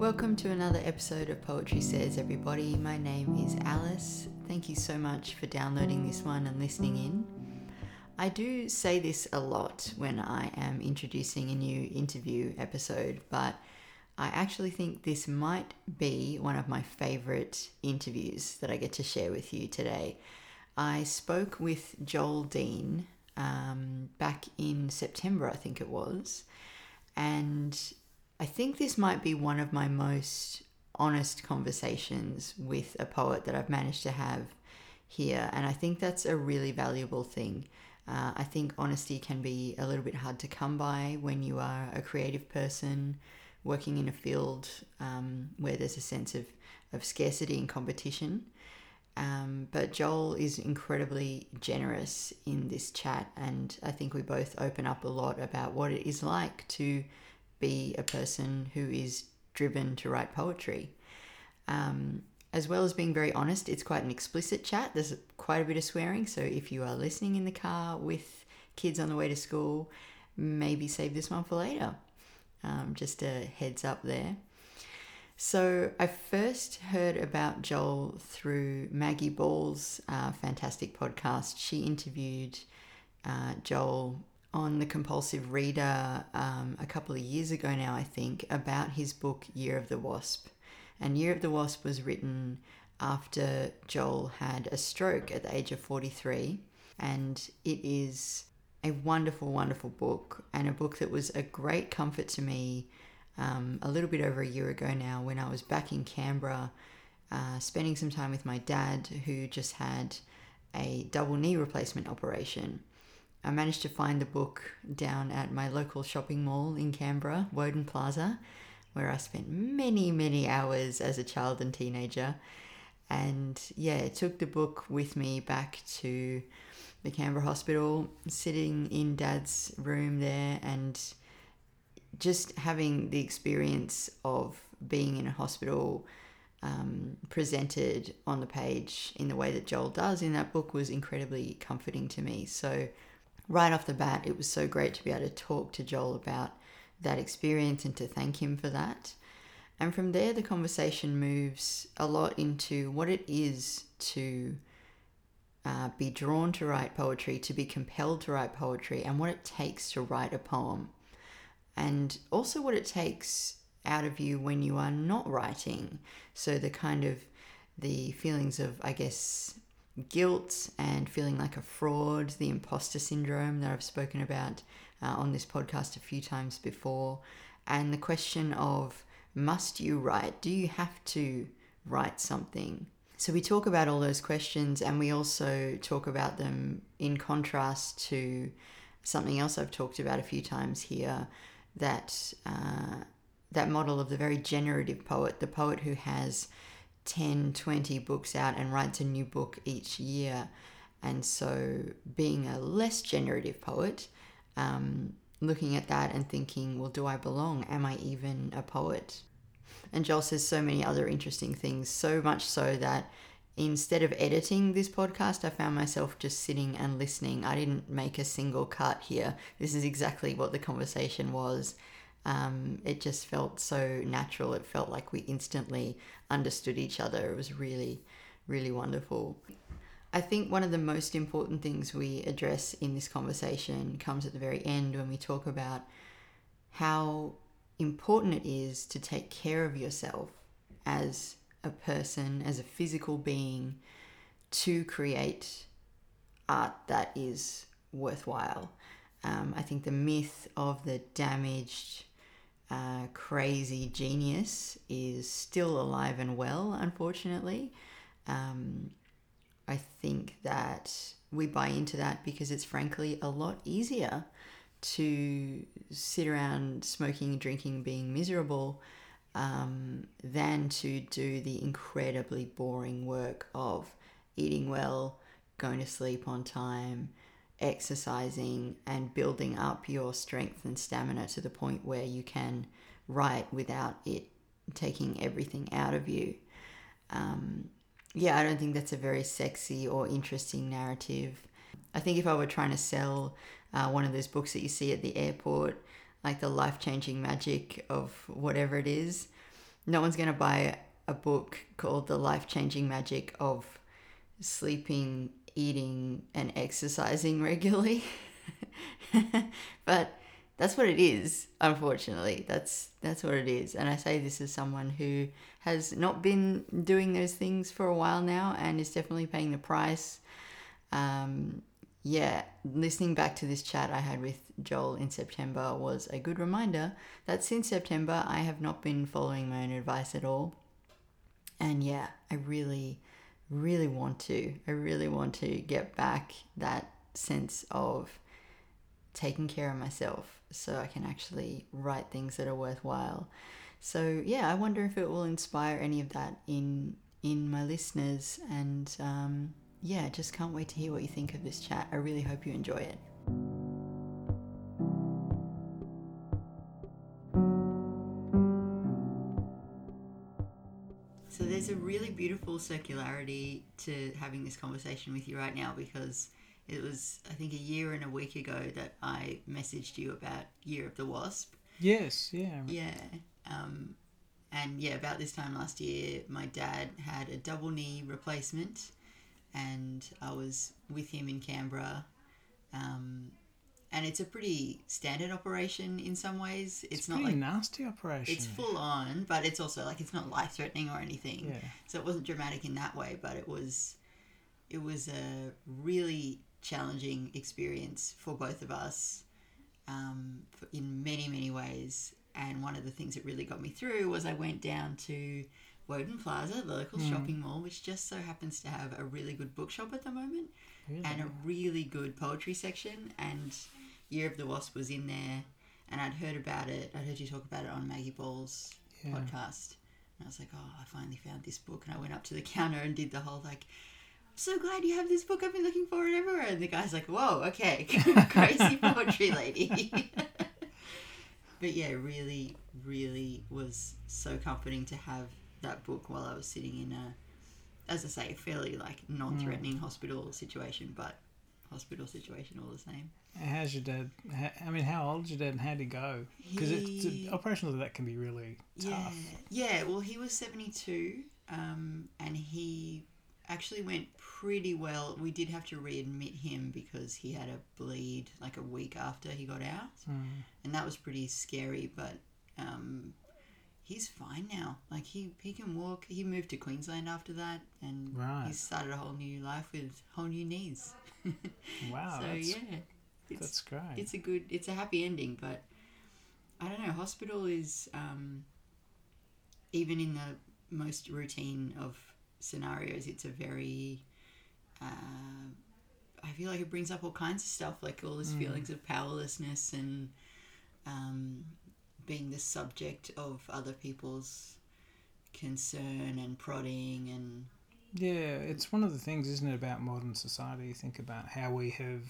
Welcome to another episode of Poetry Says, everybody. My name is Alice. Thank you so much for downloading this one and listening in. I do say this a lot when I am introducing a new interview episode, but I actually think this might be one of my favorite interviews that I get to share with you today. I spoke with Joel Deane um, back in September, I think it was, and I think this might be one of my most honest conversations with a poet that I've managed to have here, and I think that's a really valuable thing. Uh, I think honesty can be a little bit hard to come by when you are a creative person working in a field um, where there's a sense of, of scarcity and competition. Um, but Joel is incredibly generous in this chat, and I think we both open up a lot about what it is like to be a person who is driven to write poetry. Um, as well as being very honest, it's quite an explicit chat. There's quite a bit of swearing, so if you are listening in the car with kids on the way to school, maybe save this one for later. Um, just a heads up there. So I first heard about Joel through Maggie Ball's uh, fantastic podcast. She interviewed uh, Joel on the compulsive reader um, a couple of years ago now, I think, about his book Year of the Wasp. And Year of the Wasp was written after Joel had a stroke at the age of 43. And it is a wonderful, wonderful book, and a book that was a great comfort to me um, a little bit over a year ago now when I was back in Canberra, uh, spending some time with my dad, who just had a double knee replacement operation. I managed to find the book down at my local shopping mall in Canberra, Woden Plaza, where I spent many, many hours as a child and teenager. And yeah, took the book with me back to the Canberra Hospital, sitting in Dad's room there and just having the experience of being in a hospital um, presented on the page in the way that Joel does in that book was incredibly comforting to me. So, right off the bat, it was so great to be able to talk to Joel about that experience and to thank him for that. And from there, the conversation moves a lot into what it is to uh, be drawn to write poetry, to be compelled to write poetry, and what it takes to write a poem. And also what it takes out of you when you are not writing. So the kind of the feelings of, I guess, guilt and feeling like a fraud, the imposter syndrome that I've spoken about uh, on this podcast a few times before, and the question of must you write? Do you have to write something? So we talk about all those questions and we also talk about them in contrast to something else I've talked about a few times here that uh, that model of the very generative poet, the poet who has 10, 20 books out and writes a new book each year. And so being a less generative poet, um, looking at that and thinking, well, do I belong? Am I even a poet? And Joel says so many other interesting things, so much so that instead of editing this podcast, I found myself just sitting and listening. I didn't make a single cut here. This is exactly what the conversation was. Um, it just felt so natural. It felt like we instantly understood each other. It was really, really wonderful. I think one of the most important things we address in this conversation comes at the very end when we talk about how important it is to take care of yourself as a person, as a physical being, to create art that is worthwhile. Um, I think the myth of the damaged, uh, crazy genius is still alive and well, unfortunately. Um, I think that we buy into that because it's frankly a lot easier to sit around smoking, drinking, being miserable um, than to do the incredibly boring work of eating well, going to sleep on time, exercising, and building up your strength and stamina to the point where you can write without it taking everything out of you. Um, yeah, I don't think that's a very sexy or interesting narrative. I think if I were trying to sell uh, one of those books that you see at the airport, like the life changing magic of whatever it is, no one's going to buy a book called The Life Changing Magic of Sleeping, Eating, and Exercising Regularly. but that's what it is, unfortunately. That's that's what it is. And I say this as someone who has not been doing those things for a while now and is definitely paying the price. Um, yeah, listening back to this chat I had with Joel in September was a good reminder that since September I have not been following my own advice at all. And yeah, I really, really want to. I really want to get back that sense of taking care of myself so I can actually write things that are worthwhile. So yeah, I wonder if it will inspire any of that in in my listeners and um, yeah, just can't wait to hear what you think of this chat. I really hope you enjoy it. A really beautiful circularity to having this conversation with you right now because it was I think a year and a week ago that I messaged you about Year of the Wasp. Yes, yeah. Yeah. Um, and yeah, about this time last year, my dad had a double knee replacement and I was with him in Canberra. Um, and it's a pretty standard operation in some ways. It's, It's, not like nasty operation. it's full on, but it's also like it's not life threatening or anything. Yeah. So it wasn't dramatic in that way, but it was it was a really challenging experience for both of us um, in many many ways. And one of the things that really got me through was I went down to Woden Plaza, the local shopping mall, which just so happens to have a really good bookshop at the moment Really? and a really good poetry section. And Year of the Wasp was in there, and I'd heard about it. I'd heard you talk about it on Maggie Ball's Yeah. podcast, and I was like, "Oh, I finally found this book." And I went up to the counter and did the whole like, "I'm so glad you have this book. I've been looking for it everywhere." And the guy's like, "Whoa, okay, crazy poetry lady." but yeah, really, really was so comforting to have that book while I was sitting in a, as I say, fairly like non-threatening mm. hospital situation, but hospital situation all the same. How's your dad? ha- I mean, how old's your dad and how'd he go? Because He- it's operations like that can be really tough. Yeah, yeah. Well, he was seventy-two, um, and he actually went pretty well. We did have to readmit him because he had a bleed like a week after he got out, Mm. and that was pretty scary. But um, he's fine now. Like he he can walk. He moved to Queensland after that, and Right. he started a whole new life with whole new knees. Wow, so that's, yeah, it's that's great. it's a good it's a happy ending but i don't know hospital is um, even in the most routine of scenarios it's a very uh, i feel like it brings up all kinds of stuff like all these Mm. feelings of powerlessness and um, being the subject of other people's concern and prodding and Yeah, it's one of the things, isn't it, about modern society? You think about how we have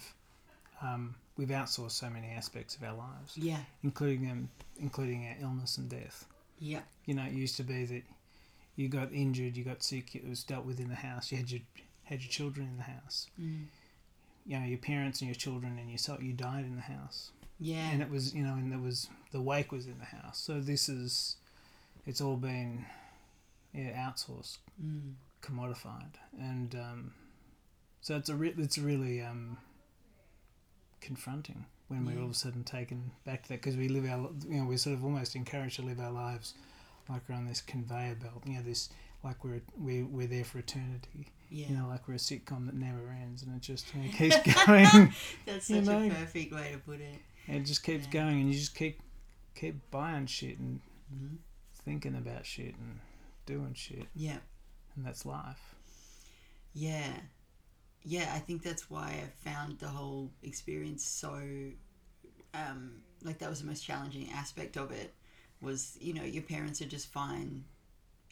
um, we've outsourced so many aspects of our lives, yeah including um, including our illness and death. yeah You know, it used to be that you got injured, you got sick, it was dealt with in the house. You had your had your children in the house. mm. You know, your parents and your children and yourself. You died in the house, yeah and it was you know, and there was the wake was in the house. So this is, it's all been, yeah, outsourced. mm. commodified, and um, so it's a re- it's really um, confronting when we're all of a sudden taken back to that because we live our you know we're sort of almost encouraged to live our lives like we're on this conveyor belt, you know this like we're we we're there for eternity, yeah you know like we're a sitcom that never ends and it just you know, keeps going, That's You such know. a perfect way to put it. It just keeps Yeah. going, and you just keep keep buying shit and hmm thinking about shit and doing shit, Yeah, and that's life. yeah, yeah. I think that's why I found the whole experience so, um, like that was the most challenging aspect of it. Was you know your parents are just fine,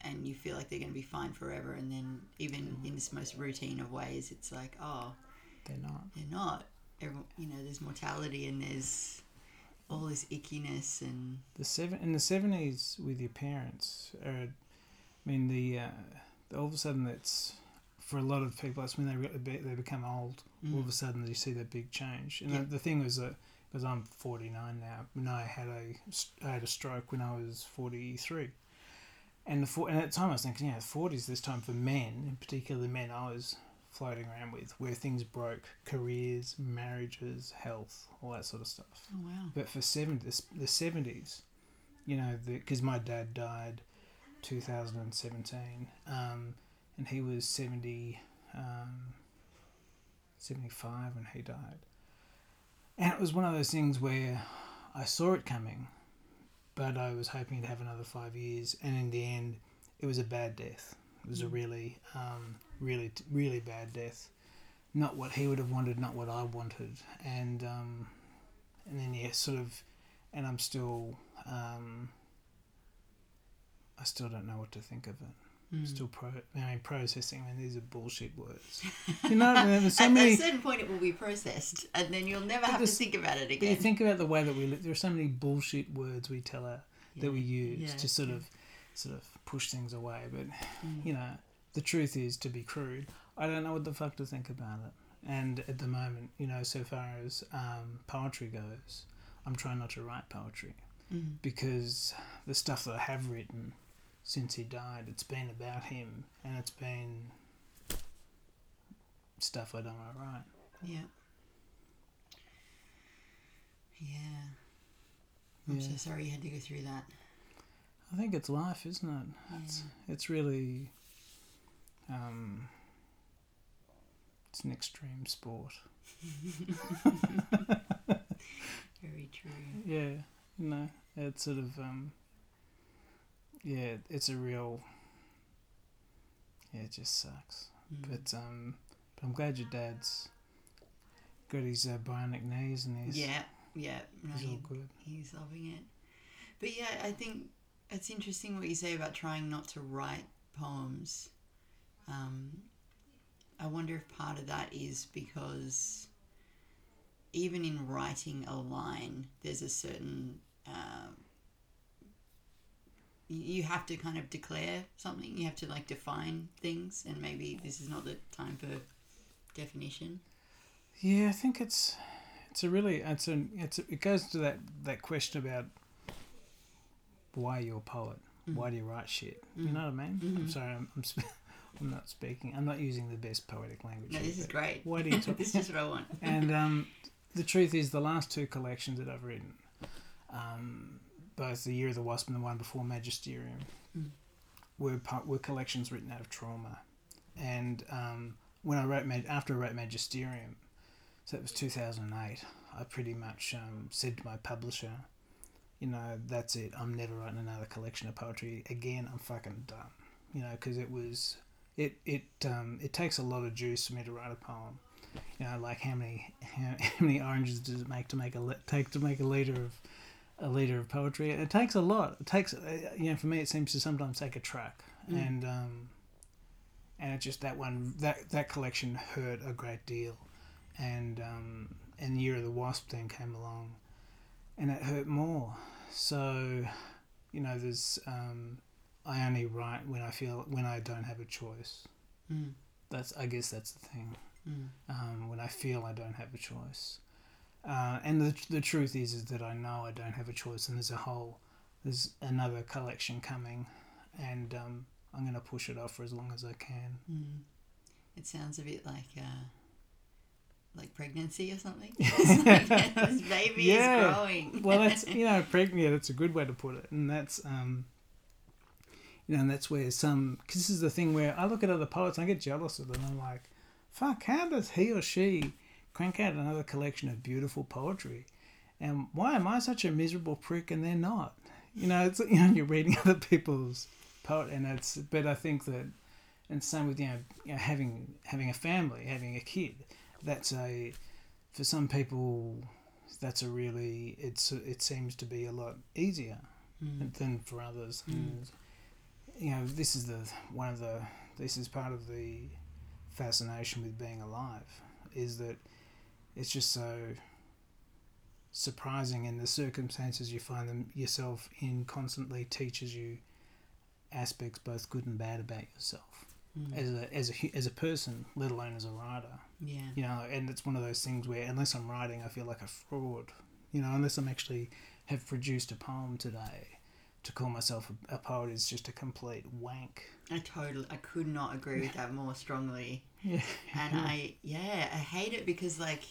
and you feel like they're going to be fine forever, and then even in this most routine of ways, it's like oh They're not. they're not. Everyone, you know, there's mortality and there's all this ickiness and The seven in the seventies with your parents. Are, I mean, the uh, all of a sudden that's for a lot of people. That's when they they become old. All of Mm. a sudden, you see that big change. And Yeah. the, the thing was that because I'm forty nine now, when I had a I had a stroke when I was forty three, and the and at the time I was thinking, yeah, the forties this time for men, in particular men I was floating around with, where things broke, careers, marriages, health, all that sort of stuff. Oh wow. But for 70, the seventies, you know, because my dad died, two thousand and seventeen, um, and he was 70, um, 75 when he died, and it was one of those things where I saw it coming, but I was hoping to have another five years, and in the end, it was a bad death. It was a Mm. really, um, really, really bad death. Not what he would have wanted, not what I wanted, and um, and then yeah, sort of, and I'm still, um, I still don't know what to think of it. Mm. Still pro, I mean, processing. I mean, these are bullshit words. You know, what I mean? there's so At many. a certain point, it will be processed, and then you'll never have to think about it But you again. think about the way that we live. There are so many bullshit words we tell our that we use yeah, to sort yeah. of sort of push things away. But Mm. you know, the truth is, to be crude, I don't know what the fuck to think about it. And at the moment, you know, so far as um, poetry goes, I'm trying not to write poetry Mm. because the stuff that I have written since he died, it's been about him, and it's been stuff I don't want to write. Yeah. Yeah. I'm Yeah. so sorry you had to go through that. I think it's life, isn't it? It's it's really um, it's an extreme sport. Very true. Yeah, you know, it's sort of um, yeah, it's a real yeah, it just sucks. Mm. But um, but I'm glad your dad's got his uh, bionic knees and he's yeah, yeah. No, he's all good. he's loving it. But yeah, I think it's interesting what you say about trying not to write poems. Um, I wonder if part of that is because even in writing a line, there's a certain. Um, you you have to kind of declare something. You have to like define things, and maybe this is not the time for definition. Yeah, I think it's it's a really it's a it's a, it goes to that that question about why you're a poet. Mm. Why do you write shit? You Mm. know what I mean? I'm Mhm. sorry, I'm I'm, sp- I'm not speaking. I'm not using the best poetic language. No, here, this is great. Why do you talk? this is what I want. and um, the truth is, the last two collections that I've written, um, both the Year of the Wasp and the one before Magisterium, Mm. were were collections written out of trauma. And um, when I wrote Mag- after I wrote Magisterium, so it was two thousand and eight. I pretty much um, said to my publisher, you know, that's it. I'm never writing another collection of poetry again. I'm fucking done. You know, because it was it it um, it takes a lot of juice for me to write a poem. You know, like how many how, how many oranges does it make to make a take to make a liter of a liter of poetry? It takes a lot. It takes uh, you know for me it seems to sometimes take a truck, Mm. and um, and it's just that one that that collection hurt a great deal, and um, and Year of the Wasp then came along, and it hurt more. So, you know, there's um, I only write when I feel when I don't have a choice. Mm, That's I guess that's the thing. mm, Um, when I feel I don't have a choice, uh, and the the truth is is that I know I don't have a choice, and there's a whole there's another collection coming, and um, I'm gonna push it off for as long as I can. mm. It sounds a bit like uh, like pregnancy or something. Like this baby Yeah. is growing. well, that's you know, pregnant. Yeah, that's a good way to put it, and that's um, you know, and that's where some because this is the thing where I look at other poets, and I get jealous of them. I'm like, fuck, how does he or she crank out another collection of beautiful poetry, and why am I such a miserable prick and they're not? You know, it's you know, you're reading other people's poet, and it's but I think that, and same with you know, you know having having a family, having a kid, that's a for some people that's a really it's it seems to be a lot easier Mm, than for others Mm. and you know this is the one of the this is part of the fascination with being alive is that it's just so surprising and the circumstances you find them yourself in constantly teaches you aspects both good and bad about yourself mm. as a as a as a person let alone as a writer yeah. you know, and it's one of those things where unless I'm writing, I feel like a fraud, you know, unless I'm actually have produced a poem today, to call myself a, a poet is just a complete wank. I totally, I could not agree with that more strongly. Yeah. And I, yeah, I hate it because, like,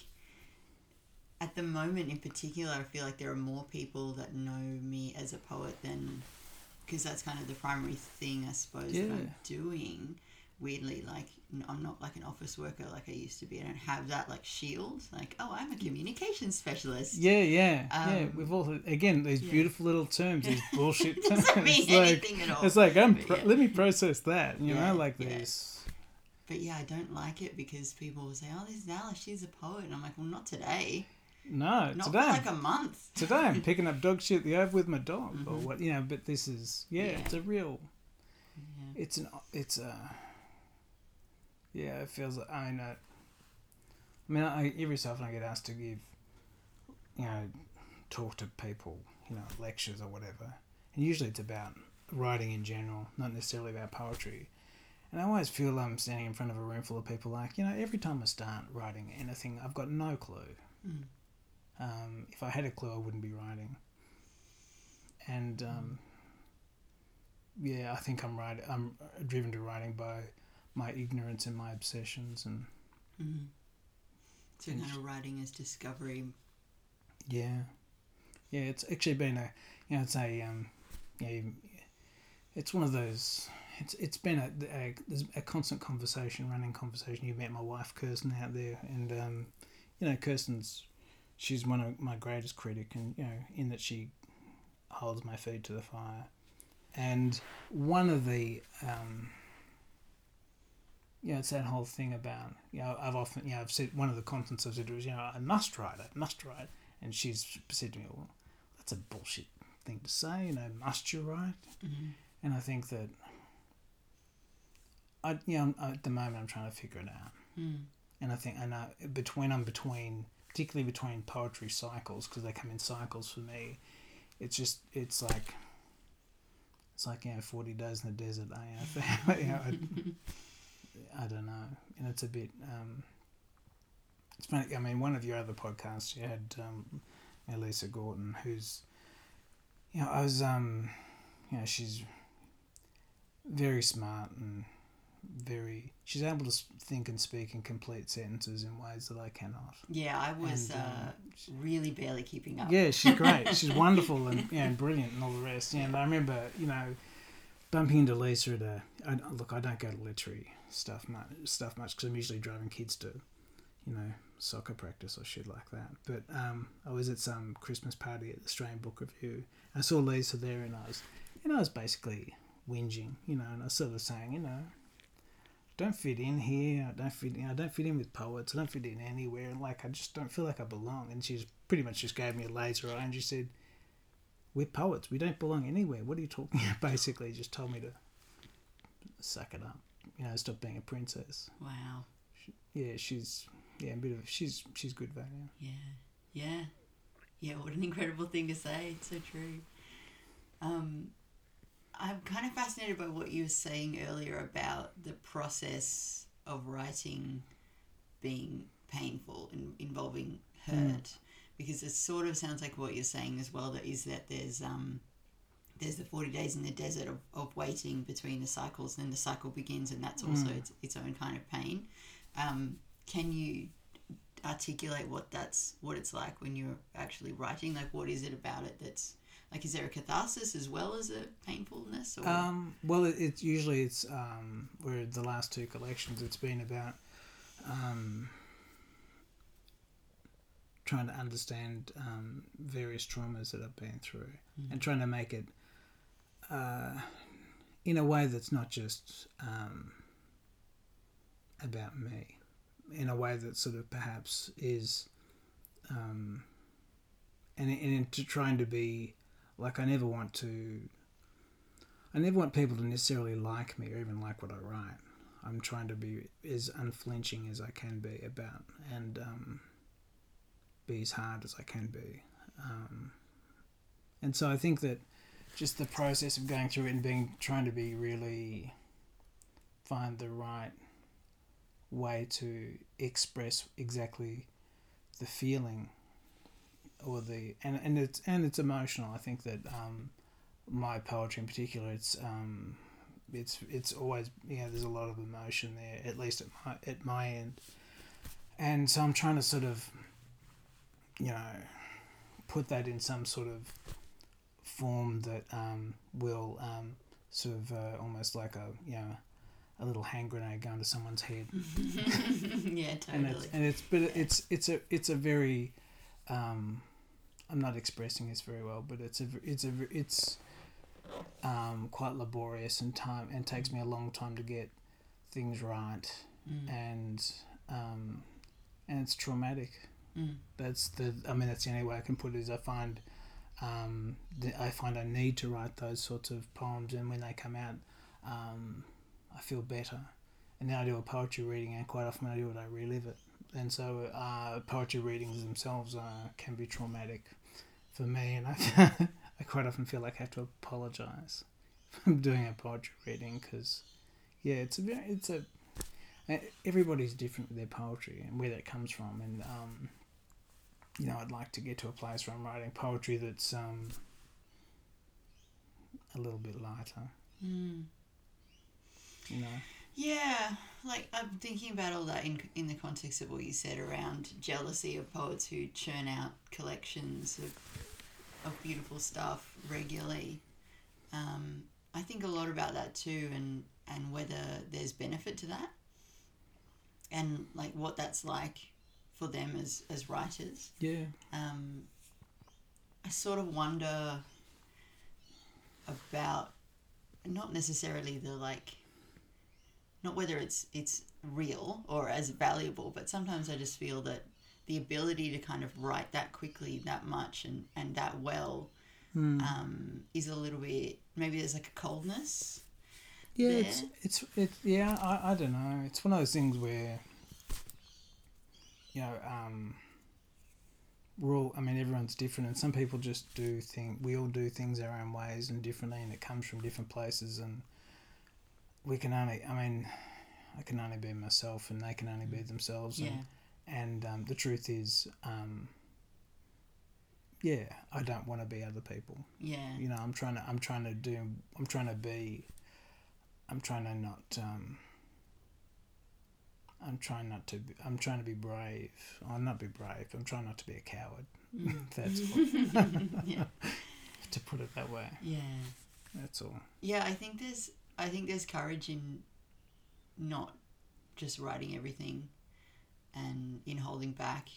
at the moment in particular, I feel like there are more people that know me as a poet than, because that's kind of the primary thing, I suppose, that I'm doing. Weirdly, like, I'm not like an office worker like I used to be. I don't have that, like, shield. Like, oh, I'm a communications specialist. Yeah, yeah, yeah. Um, We've all again these yeah. beautiful little terms, these bullshit terms. doesn't mean it's like anything at all. it's like I'm pro- yeah. let me process that. You Yeah, know, like yeah. these. But yeah, I don't like it because people will say, oh, this is Alice, she's a poet. And I'm like, well, not today. No, Not today. like a month. today I'm picking up dog shit the Ove with my dog or Mhm. what you know. But this is yeah, Yeah. it's a real. Yeah. It's an it's a. Yeah, it feels. like I know. I mean, I, every so often I get asked to give, you know, talk to people, you know, lectures or whatever, and usually it's about writing in general, not necessarily about poetry. And I always feel I'm standing in front of a room full of people like, you know, every time I start writing anything, I've got no clue. Mm. Um, if I had a clue, I wouldn't be writing. And um, yeah, I think I'm right. I'm driven to writing by my ignorance and my obsessions, and Mm. So And kind of writing as discovery. yeah, yeah. It's actually been a, you know, it's a, um, yeah, it's one of those. It's it's been a, a a constant conversation, running conversation. You met my wife Kirsten out there, and um, you know, Kirsten's she's one of my greatest critic, and you know, in that she holds my feet to the fire. And one of the, um, you know, it's that whole thing about, you know, I've often, you know, I've said, one of the contents I've said was, you know, I must write, I must write. And she's said to me, well, that's a bullshit thing to say, you know, must you write? Mm. And I think that, I, you know, at the moment I'm trying to figure it out Mm. and I think I between I'm between particularly between poetry cycles because they come in cycles for me. It's just it's like it's like you know forty days in the desert. I you know, I, I don't know, and it's a bit. Um, it's funny. I mean, one of your other podcasts you had um, Elisa Gorton, who's you know I was um, you know she's very smart and very she's able to think and speak in complete sentences in ways that I cannot. Yeah, I was And, um, uh, really barely keeping up. Yeah, she's great. she's wonderful and yeah, and brilliant and all the rest. Yeah, and I remember you know bumping into Lisa at a I, look. I don't go to literary stuff much stuff much because I'm usually driving kids to you know soccer practice or shit like that. But um, I was at some Christmas party at the Australian Book Review. I saw Lisa there, and I was and I was basically whinging, you know, and I was sort of saying, you know. Don't fit in here. I don't fit. Know, I don't fit in with poets. I don't fit in anywhere. And like, I just don't feel like I belong. And she's pretty much just gave me a laser eye and she said, "We're poets. We don't belong anywhere. What are you talking about?" Basically, just told me to suck it up. You know, stop being a princess. Wow. Yeah, she's yeah, a bit of she's she's good value. Yeah. Yeah. Yeah, what an incredible thing to say. It's so true. Um, I'm kind of fascinated by what you were saying earlier about the process of writing being painful and involving hurt. Mm. Because it sort of sounds like what you're saying as well, that is that there's um there's the 40 days in the desert of, of waiting between the cycles and then the cycle begins and that's also Mm. its, its own kind of pain. Um, can you articulate what that's what it's like when you're actually writing? Like what is it about it that's like is there a catharsis as well as a painfulness or? Um, well, it, it's usually it's um, where the last two collections it's been about um, trying to understand um, various traumas that I've been through Mm. and trying to make it uh, in a way that's not just um, about me, in a way that sort of perhaps is, um, and, and into trying to be like I never want to. I never want people to necessarily like me or even like what I write. I'm trying to be as unflinching as I can be about and um, be as hard as I can be. Um, and so I think that just the process of going through it and being trying to be really find the right way to express exactly the feeling or the and, and it's and it's emotional. I think that um, my poetry in particular, it's um, it's it's always you know there's a lot of emotion there at least at my at my end, and so I'm trying to sort of you know put that in some sort of form that um, will um, sort of uh, almost like a you know a little hand grenade going to someone's head. yeah, and it's totally. and it's but it's it's a it's a very um I'm not expressing this very well but it's a it's a it's um quite laborious and time and takes me a long time to get things right Mm. and um and it's traumatic That's the I mean that's the only way I can put it is I find um the, I find I need to write those sorts of poems and when they come out um I feel better. And then I do a poetry reading and quite often I do it I relive it. And so uh, poetry readings themselves uh, can be traumatic for me and I, I quite often feel like I have to apologize from doing a poetry reading because yeah it's a it's a everybody's different with their poetry and where that comes from and um, you know I'd like to get to a place where I'm writing poetry that's um, a little bit lighter Mm. you know Yeah, like I'm thinking about all that in in the context of what you said around jealousy of poets who churn out collections of of beautiful stuff regularly. Um, I think a lot about that too, and and whether there's benefit to that, and like what that's like for them as as writers. yeah Um, I sort of wonder about not necessarily the like not whether it's it's real or as valuable but sometimes i just feel that the ability to kind of write that quickly that much and and that well Hmm. um, is a little bit maybe there's like a coldness Yeah, it's it's it. Yeah, I, I don't know. It's one of those things where, you know, um, we're all. I mean, everyone's different, and some people just do think we all do things our own ways and differently, and it comes from different places, and we can only. I mean, I can only be myself, and they can only be themselves, yeah and and um, the truth is, um, yeah, I don't want to be other people yeah you know i'm trying to i'm trying to do i'm trying to be i'm trying to not um i'm trying not to be, i'm trying to be brave. I'm not be brave. I'm trying not to be a coward. Mm. that's yeah. To put it that way. Yeah. That's all. Yeah, I think there's I think there's courage in not just writing everything and in holding back.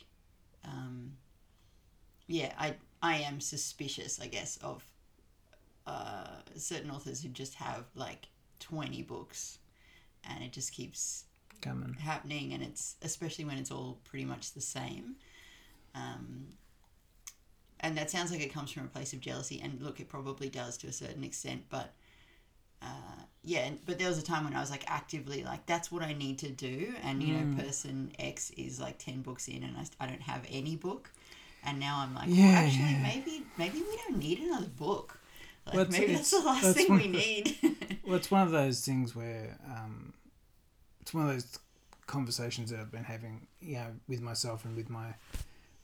Um, yeah, I I am suspicious, I guess, of uh, certain authors who just have like twenty books, and it just keeps happening, and it's especially when it's all pretty much the same. Um, and that sounds like it comes from a place of jealousy, and look, it probably does to a certain extent, but uh, yeah. But there was a time when I was like actively like, that's what I need to do, and you Mm. know, person X is like ten books in, and I, I don't have any book, and now I'm like, Yeah, well, actually, yeah. maybe maybe we don't need another book. Like Well, maybe that's it's- the last thing we of need. well it's one of those things where um it's one of those conversations that i've been having you know with myself and with my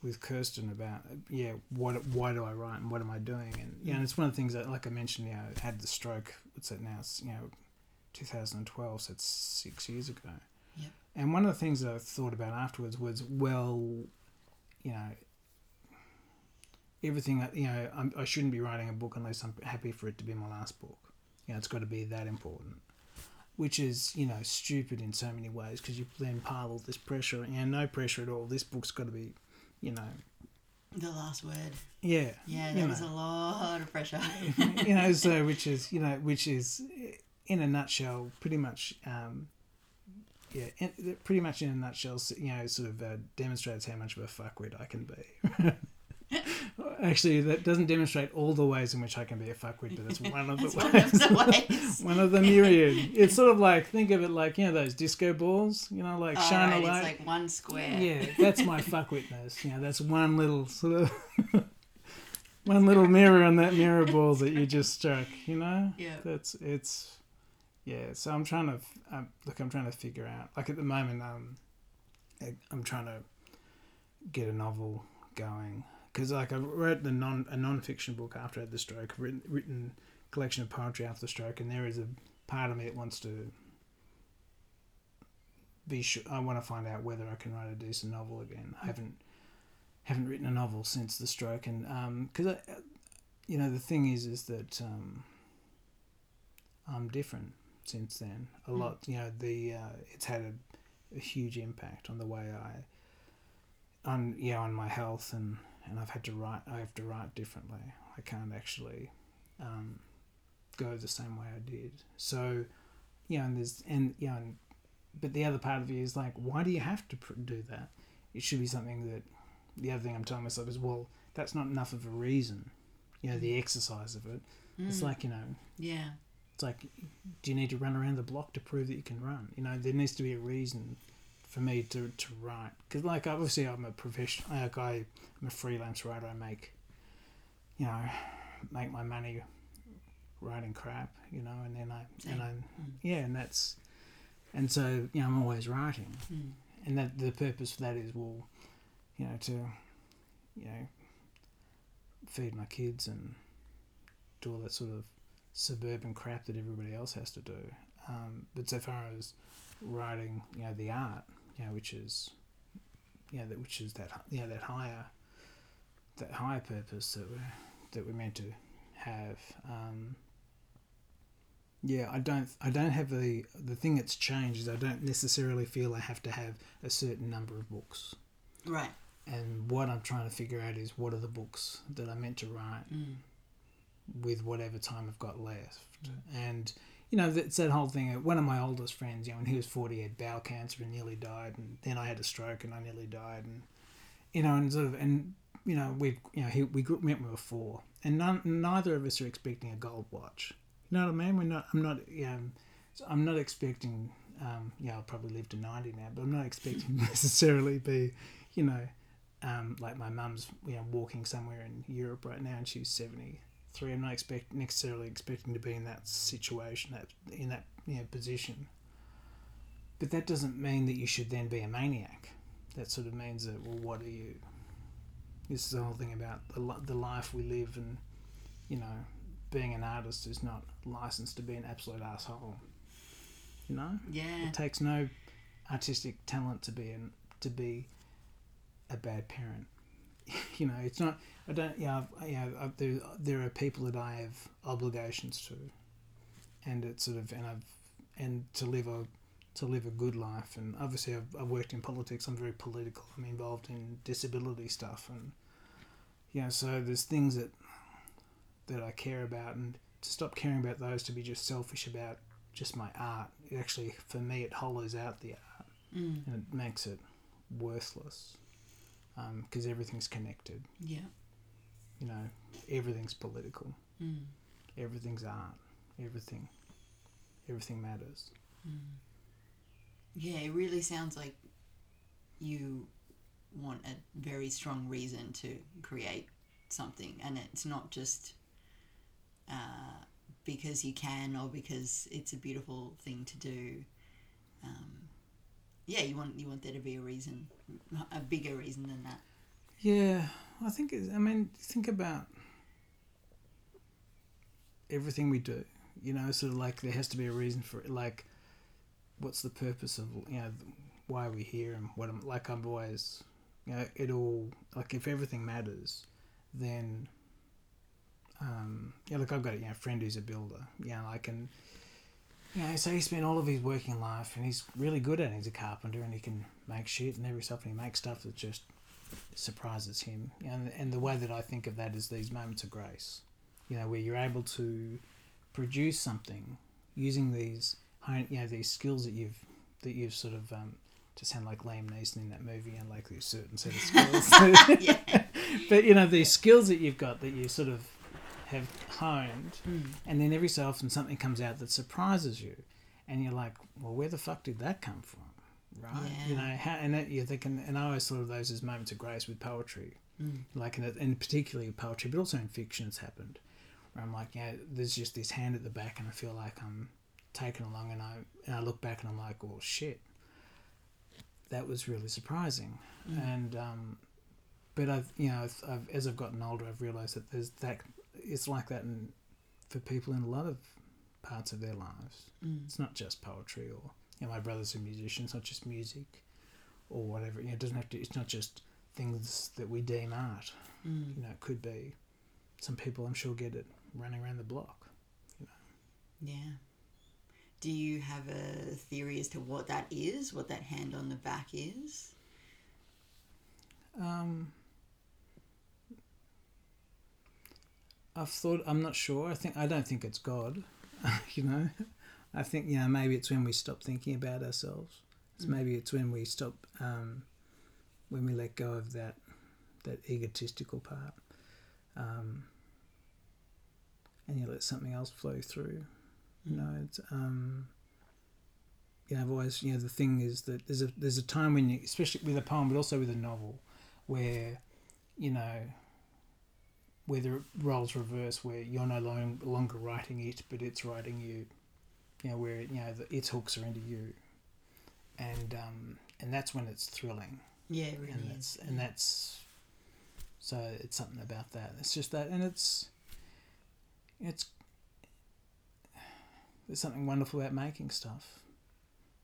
with Kirsten about yeah what why do I write and what am I doing? And yeah and mm. it's one of the things that like I mentioned you know I had the stroke what's it now? It's you know 2012 so it's six years ago. Yep. and one of the things that I thought about afterwards was well you know everything that- you know I'm, I shouldn't be writing a book unless I'm happy for it to be my last book. You know it's got to be that important which is you know stupid in so many ways because you then pile all this pressure know no pressure at all this book's got to be you know the last word. yeah Yeah, there was know. a lot of pressure. you know so which is you know which is in a nutshell pretty much um yeah in, pretty much in a nutshell you know sort of uh, demonstrates how much of a fuckwit I can be actually that doesn't demonstrate all the ways in which I can be a fuckwit but that's one of the ways one of the ways. one of the myriad it's sort of like think of it like you know those disco balls you know like Oh, shine right, a light It's like one square. yeah, that's my fuckwitness. You know, that's one little sort of one little mirror on that mirror ball that you just struck. You know, Yeah. that's it's yeah. So I'm trying to um, look. I'm trying to figure out. Like at the moment, um, I'm trying to get a novel going because like I wrote the non a non fiction book after I had the stroke. I've written written collection of poetry after the stroke, and there is a part of me that wants to be sure. I want to find out whether I can write a decent novel again. I haven't haven't written a novel since the stroke, and because I, you know, the thing is, is that um, I'm different since then. A Mm. lot, you know, the uh, it's had a, a huge impact on the way I, on yeah, on my health, and and I've had to write. I have to write differently. I can't actually um, go the same way I did. So, you know, and there's and you know, and, but the other part of you is like, why do you have to pr- do that? It should be something that. The other thing I'm telling myself is, well, that's not enough of a reason. You know, the exercise of it. It's Mm. like you know, yeah. it's like, do you need to run around the block to prove that you can run? You know, there needs to be a reason for me to, to write. Because, like, obviously, I'm a professional. Like, I, I'm a freelance writer. I make, you know, make my money writing crap. You know, and then I and I, Mm. yeah, and that's, and so you know, I'm always writing, Mm. and that the purpose for that is well, you know, to, you know, feed my kids and do all that sort of suburban crap that everybody else has to do. Um, but so far as writing, you know, the art, know, which is, know, that which is that know that higher, that higher purpose that we're that we're meant to have. Um, yeah, I don't. I don't have the the thing that's changed is I don't necessarily feel I have to have a certain number of books. Right. And what I'm trying to figure out is what are the books that I'm meant to write Mm. with whatever time I've got left. And you know, it's that whole thing. One of my oldest friends, you know, when he was forty, he had bowel cancer and nearly died, and then I had a stroke and I nearly died, and you know, and sort of, and you know, we, you know, he, we grew, met when we were four, and none, neither of us are expecting a gold watch. You know what I mean? We're not. I'm not. Um, I'm not expecting. Um, yeah, I'll probably live to ninety now, but I'm not expecting necessarily be, you know, um, like my mum's, you know, walking somewhere in Europe right now, and she's seventy three. I'm not expect necessarily expecting to be in that situation, that in that you know position. But that doesn't mean that you should then be a maniac. That sort of means that well, what are you? This is the whole thing about the the life we live, and you know, being an artist is not licensed to be an absolute asshole. You know, Yeah. it takes no artistic talent to be an to be a bad parent. you know, it's not. I don't. Yeah. I've, there, there are people that I have obligations to, and it's sort of and I've and to live a to live a good life. And obviously, I've, I've worked in politics. I'm very political. I'm involved in disability stuff, and yeah. So there's things that that I care about, and to stop caring about those, to be just selfish about just my art. It actually, for me, it hollows out the art Mm. and it makes it worthless because everything's connected. Yeah. You know, everything's political, Mm. everything's art, everything, everything matters. Mm. Yeah, it really sounds like you want a very strong reason to create something, and it's not just uh, because you can or because it's a beautiful thing to do. Um, yeah, you want you want there to be a reason, a bigger reason than that. Yeah, I think. It's, I mean, think about everything we do. You know, sort of like there has to be a reason for it. Like, what's the purpose of you know why are we're here and what I'm like. I'm always, you know, it all like if everything matters, then. Um, yeah, look, I've got you know, a friend who's a builder. You know, like and you know, so he spent all of his working life, and he's really good at it. He's a carpenter, and he can make shit and every stuff, and he makes stuff that just surprises him. And and the way that I think of that is these moments of grace, you know, where you're able to produce something using these you know these skills that you've that you've sort of um, to sound like Liam Neeson in that movie and like these certain set of skills. But you know these skills that you've got that you sort of have honed, Mm. and then every so often something comes out that surprises you, and you're like, well, where the fuck did that come from? Right? You know, how, and that, you're thinking, and I always thought of those as moments of grace with poetry, Mm. like in, and particularly with poetry, but also in fiction, it's happened. Where I'm like, yeah, there's just this hand at the back, and I feel like I'm taken along, and I and I look back and I'm like, oh shit, that was really surprising, Mm. and um, but I've you know I've, I've, as I've gotten older, I've realised that there's that it's like that in for people in a lot of parts of their lives. Mm. It's not just poetry or you know, my brother's a musician. It's not just music or whatever. You know, it doesn't have to. It's not just things that we deem art. Mm. You know, it could be. Some people, I'm sure, get it running around the block. Yeah. Do you have a theory as to what that is? What that hand on the back is? Um, I've thought. I'm not sure. I think. I don't think it's God. you know, I think you know maybe it's when we stop thinking about ourselves. It's Mm. maybe it's when we stop. Um, when we let go of that, that egotistical part, um, and you let something else flow through. You know, it's um. You know, I've always, you know, the thing is that there's a there's a time when you, especially with a poem, but also with a novel, where, you know, where the roles reverse, where you're no long, longer writing it, but it's writing you. You know, where you know the, its hooks are into you, and um, and that's when it's thrilling, Yeah, it really and is. that's and that's. So it's something about that. It's just that, and it's. It's. There's something wonderful about making stuff.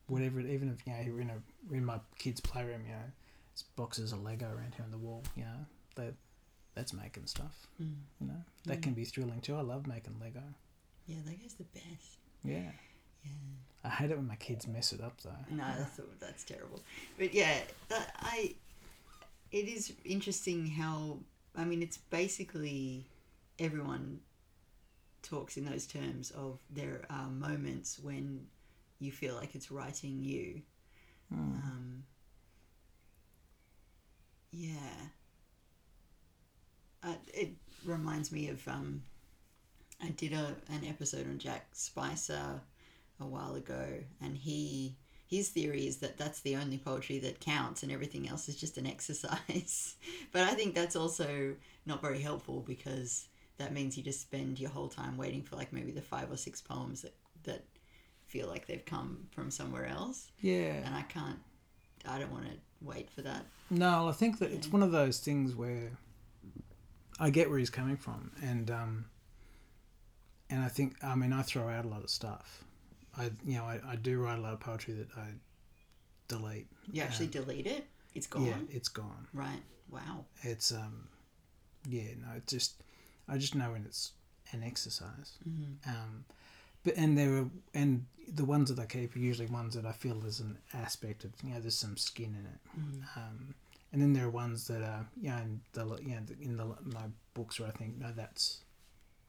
Whatever, it, even if you know you're in a in my kids' playroom, you know, there's boxes of Lego around here on the wall. You know, that that's making stuff. Mm. You know, that Mm. can be thrilling too. I love making Lego. Yeah, Lego's the best. Yeah, Yeah. I hate it when my kids mess it up though. No, that's that's terrible. But yeah, that I. It is interesting how I mean it's basically everyone talks in those terms of there are moments when you feel like it's writing you. Mm. Um, yeah. Uh, it reminds me of um, I did a an episode on Jack Spicer a while ago, and he his theory is that that's the only poetry that counts, and everything else is just an exercise. but I think that's also not very helpful because that means you just spend your whole time waiting for like maybe the five or six poems that that feel like they've come from somewhere else Yeah. and I can't. I don't want to wait for that. No, I think that it's one of those things where I get where he's coming from, and um, and I think I mean I throw out a lot of stuff. I you know I, I do write a lot of poetry that I delete. You actually Um, delete it. It's gone. Yeah, it's gone. Right. Wow. It's um, yeah, no, it just I just know when it's an exercise. Mm-hmm. Um, but and there are and the ones that I keep are usually ones that I feel there's an aspect of you know there's some skin in it. Mm-hmm. Um, and then there are ones that are you know in the you know in the my books where I think no that's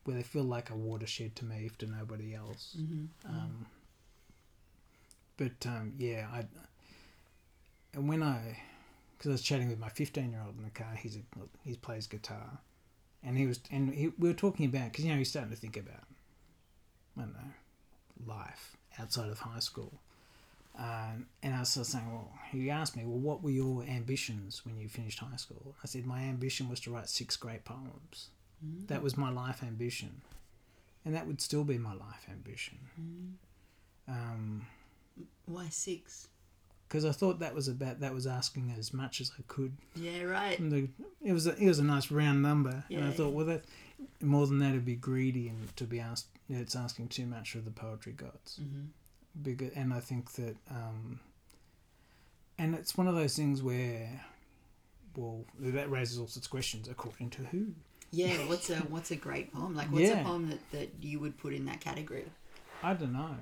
where they feel like a watershed to me if to nobody else. Mm-hmm. Um, but um, yeah, I and when I because I was chatting with my fifteen year old in the car, he's a, he plays guitar, and he was and he, we were talking about because you know he's starting to think about I don't know life outside of high school. Um, and I was sort of saying, well, he asked me, well, what were your ambitions when you finished high school? I said, my ambition was to write six great poems. Mm-hmm. That was my life ambition. And that would still be my life ambition. Um, Why six? because I thought that was about that was asking as much as I could. Yeah. Right. The, it was a, it was a nice round number, and I Yeah. thought, well, that more than that would be greedy and to be asked. It's asking too much of the poetry gods. Mm-hmm. Because, and I think that, um, and it's one of those things where, well, that raises all sorts of questions. According to who? Yeah. What's a What's a great poem? Like, what's Yeah. a poem that that you would put in that category? I don't know.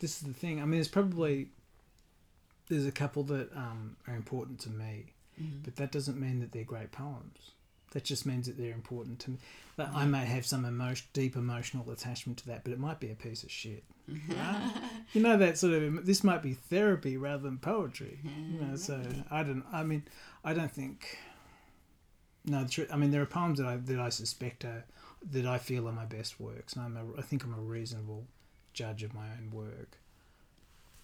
This is the thing. I mean, there's probably there's a couple that um, are important to me, Mm-hmm. but that doesn't mean that they're great poems. That just means that they're important to me. That I may have some emotion, deep emotional attachment to that, but it might be a piece of shit. right? You know that sort of this might be therapy rather than poetry. You know, so I don't. I mean, I don't think. No, the truth. I mean, there are poems that I that I suspect are that I feel are my best works, and I'm a, I think I'm a reasonable judge of my own work.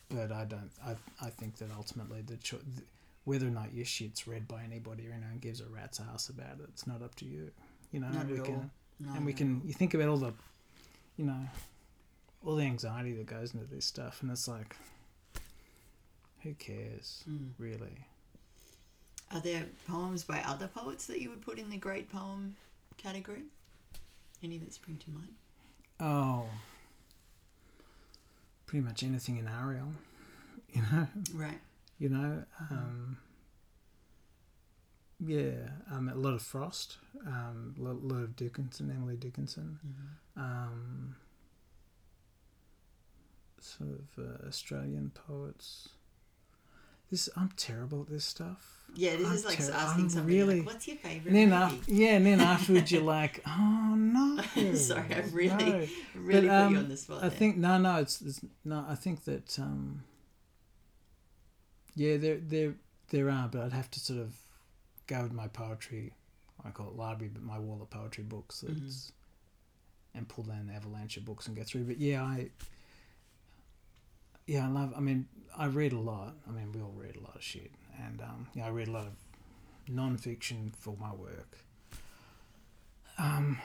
But I don't. I I think that ultimately the cho- whether or not your shit's read by anybody or anyone gives a rat's ass about it, it's not up to you. You know, Not we at can. No, and we no. can you think about all the you know all the anxiety that goes into this stuff and it's like who cares Mm. really Are there poems by other poets that you would put in the great poem category? Any that spring to mind? Oh, pretty much anything in Ariel, you know. Right. You know, um, yeah, um, a lot of Frost, um, a lot, of Dickinson, Emily Dickinson, Mhm. um, sort of uh, Australian poets. This I'm terrible at this stuff. Yeah, this I'm is like ter- asking I'm somebody really- like, "What's your favorite And then movie?" after, yeah, and then afterwards you're like, oh no. Sorry, I really, no." really But, put you um, on the spot. I there. think no, no, it's, it's no. I think that um, yeah, there there there are, but I'd have to sort of go with my poetry. I call it library, but my wall of poetry books. Mhm. And pull down the avalanche of books and go through. But yeah, I yeah, I love. I mean, I read a lot. I mean, we all read a lot of shit, and um, yeah, I read a lot of non-fiction for my work. Um,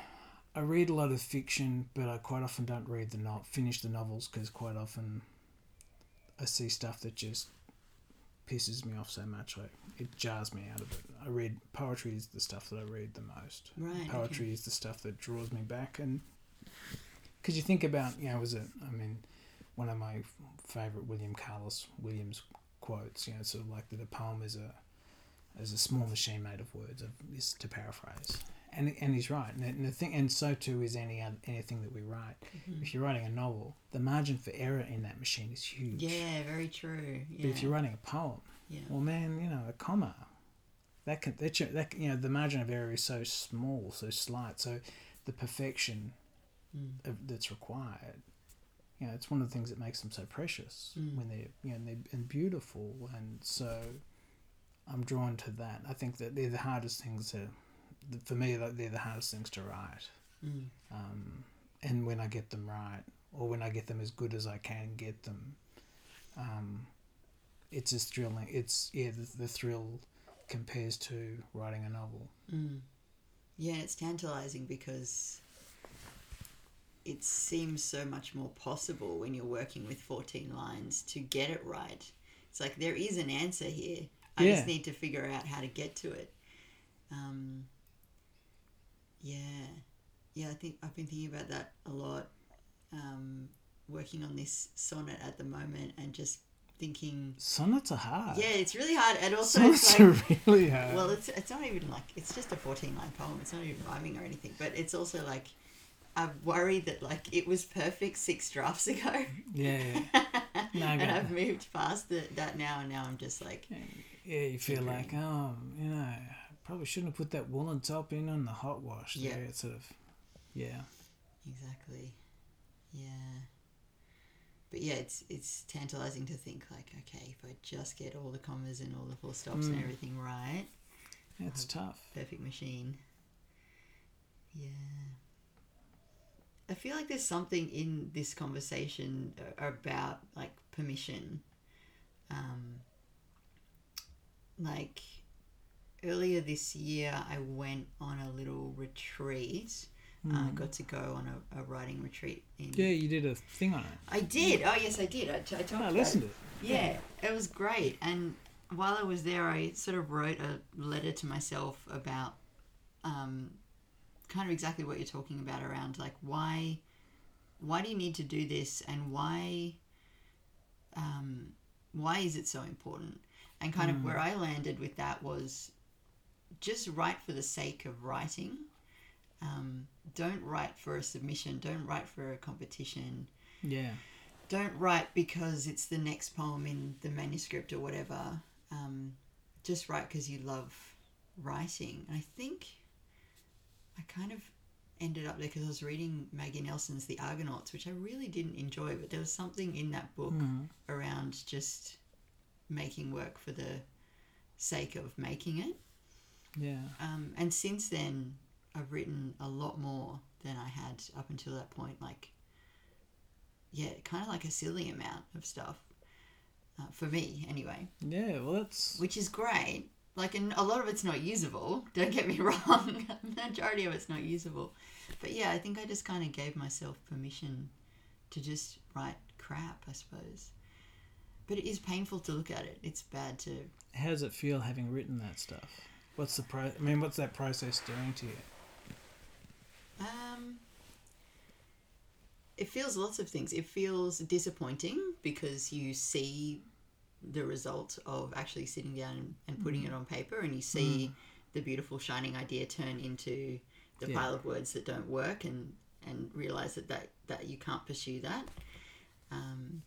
I read a lot of fiction, but I quite often don't read the not finish the novels because quite often I see stuff that just pisses me off so much. Like it jars me out of it. I read poetry is the stuff that I read the most. right. Poetry is the stuff that draws me back, and because you think about, you know, was it? I mean, one of my favorite William Carlos Williams quotes. You know, sort of like that a poem is a is a small machine made of words. Of, is to paraphrase, and and he's right. And, the thing, and so too is any anything that we write. Mhm. If you're writing a novel, the margin for error in that machine is huge. Yeah, very true. Yeah. But if you're writing a poem, yeah. well, man, you know, a comma, that can that, you- that you know the margin of error is so small, so slight. So the perfection Mm. of, that's required, you know, it's one of the things that makes them so precious Mm. when they're you know and, they're, and beautiful. And so I'm drawn to that. I think that they're the hardest things to, for me, like, they're the hardest things to write. Mm. Um, and when I get them right, or when I get them as good as I can get them, um, it's as thrilling. It's yeah, the, the thrill compares to writing a novel. Mm. Yeah, it's tantalizing because it seems so much more possible when you're working with 14 lines to get it right. It's like there is an answer here. I Yeah. just need to figure out how to get to it. Um, yeah. Yeah, I think I've been thinking about that a lot. Um, working on this sonnet at the moment and just thinking, Sonnets are hard. yeah, it's really hard. And also, Sonnets it's like, are really hard. well, it's it's not even like it's just a fourteen line poem. It's not even rhyming or anything. But it's also like I'm worried that like it was perfect six drafts ago, yeah, yeah. No, and I've moved past the, that now, and now I'm just like, Yeah, you feel like, oh, you know, probably shouldn't have put that woolen top in on the hot wash. Yeah. there. It's sort of, yeah. exactly, yeah. But yeah, it's it's tantalizing to think like, okay, if I just get all the commas and all the full stops and Mm. everything right, Uh, tough. perfect machine. Yeah. I feel like there's something in this conversation about like permission. Um, like earlier this year, I went on a little retreat. Uh, Mm. got to go on a, a writing retreat in. yeah, you did a thing on it. I did. Oh yes, I did. I, t- I talked I about listened it. to it. Yeah, it was great. And while I was there, I sort of wrote a letter to myself about um, kind of exactly what you're talking about around like why why do you need to do this and why um, why is it so important? And kind of Mm. where I landed with that was just write for the sake of writing. Um, don't write for a submission. Don't write for a competition Yeah. don't write because it's the next poem in the manuscript or whatever. Um, just write because you love writing. And I think I kind of ended up there because I was reading Maggie Nelson's The Argonauts, which I really didn't enjoy, but there was something in that book Mhm. around just making work for the sake of making it. Yeah. Um, and since then, I've written a lot more than I had up until that point. Like, yeah, kind of like a silly amount of stuff uh, for me, anyway, Yeah. Well, that's which is great. Like, and a lot of it's not usable. Don't get me wrong. the majority of it's not usable. But yeah, I think I just kind of gave myself permission to just write crap, I suppose. But it is painful to look at it. It's bad to how does it feel having written that stuff? What's the pro? I mean, what's that process doing to you? Um, it feels lots of things. It feels disappointing because you see the result of actually sitting down and putting Mm. it on paper, and you see the beautiful shining idea turn into the Yeah. pile of words that don't work, and and realize that that, that you can't pursue that. Um,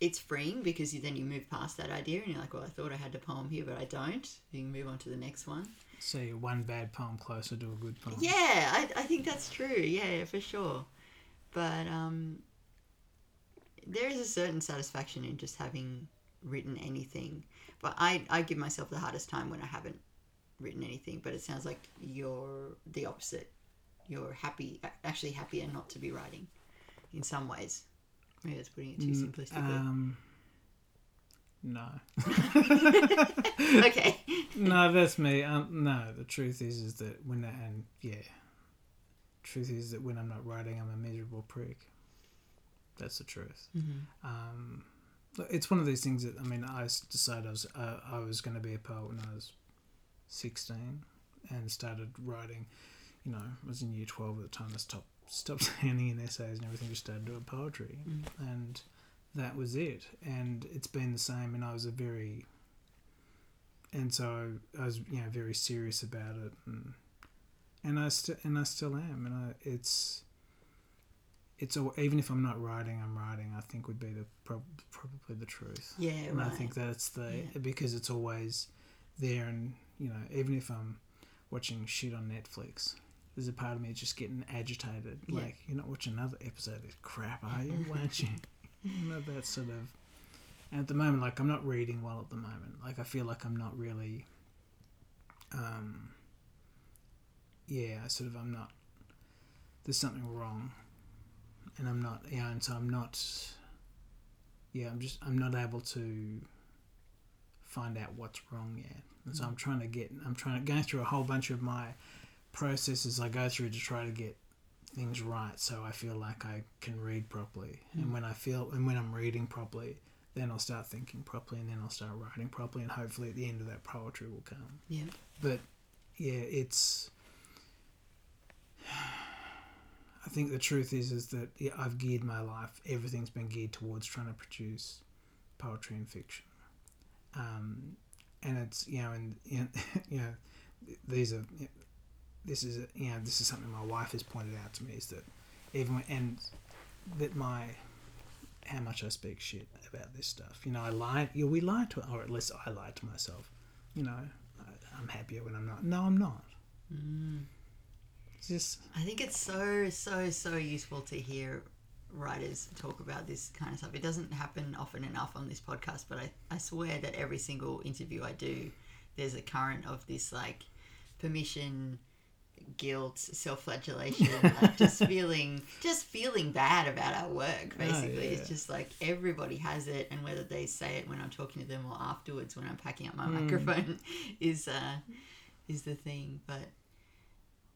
it's freeing because you, then you move past that idea and you're like, well, I thought I had a poem here, but I don't. You can move on to the next one. So you're one bad poem closer to a good poem. Yeah, I, I think that's true. Yeah, for sure. But um, there is a certain satisfaction in just having written anything. But I, I give myself the hardest time when I haven't written anything. But it sounds like you're the opposite. You're happy, actually happier not to be writing in some ways. Maybe that's putting it too Mm, simplistically. Um, no. okay. no, that's me. Um, no, the truth is, is that when I, and yeah, truth is that when I'm not writing, I'm a miserable prick. That's the truth. Mhm. Um, it's one of these things that I mean, I decided I was uh, I was going to be a poet when I was sixteen, and started writing. You know, I was in year twelve at the time. I stopped stopped handing in essays and everything. Just started doing poetry, Mm. and that was it. And it's been the same. And I was a very and so I was you know very serious about it, and and I still and I still am, and I it's it's all, even if I'm not writing, I'm writing. I think would be the prob- probably the truth, Yeah, and right. I think that's the Yeah. because it's always there, and you know even if I'm watching shit on Netflix. There's a part of me just getting agitated. Yeah. Like, you're not watching another episode of crap, are you? Weren't you? you know, that sort of and at the moment, like I'm not reading well at the moment. Like I feel like I'm not really. Um. Yeah, I sort of I'm not. There's something wrong, and I'm not. Yeah, and so I'm not. Yeah, I'm just. I'm not able to. Find out what's wrong yet, and so I'm trying to get. I'm trying to go through a whole bunch of my processes I go through to try to get things right so I feel like I can read properly. Mm. And when I feel and when I'm reading properly, then I'll start thinking properly and then I'll start writing properly and hopefully at the end of that poetry will come. Yeah. But yeah, it's I think the truth is is that yeah, I've geared my life everything's been geared towards trying to produce poetry and fiction. Um, and it's you know and you know, you know these are this is a, you know this is something my wife has pointed out to me is that even when, and that my how much I speak shit about this stuff. You know, I lie. You know, we lie to, or at least I lie to myself. You know, I, I'm happier when I'm not. No, I'm not. Mm. It's just I think it's so so so useful to hear writers talk about this kind of stuff. It doesn't happen often enough on this podcast, but I, I swear that every single interview I do, there's a current of this like permission, guilt, self-flagellation, like just feeling just feeling bad about our work. Basically, yeah. it's just like everybody has it, and whether they say it when I'm talking to them or afterwards when I'm packing up my Mm. microphone is uh, is the thing. But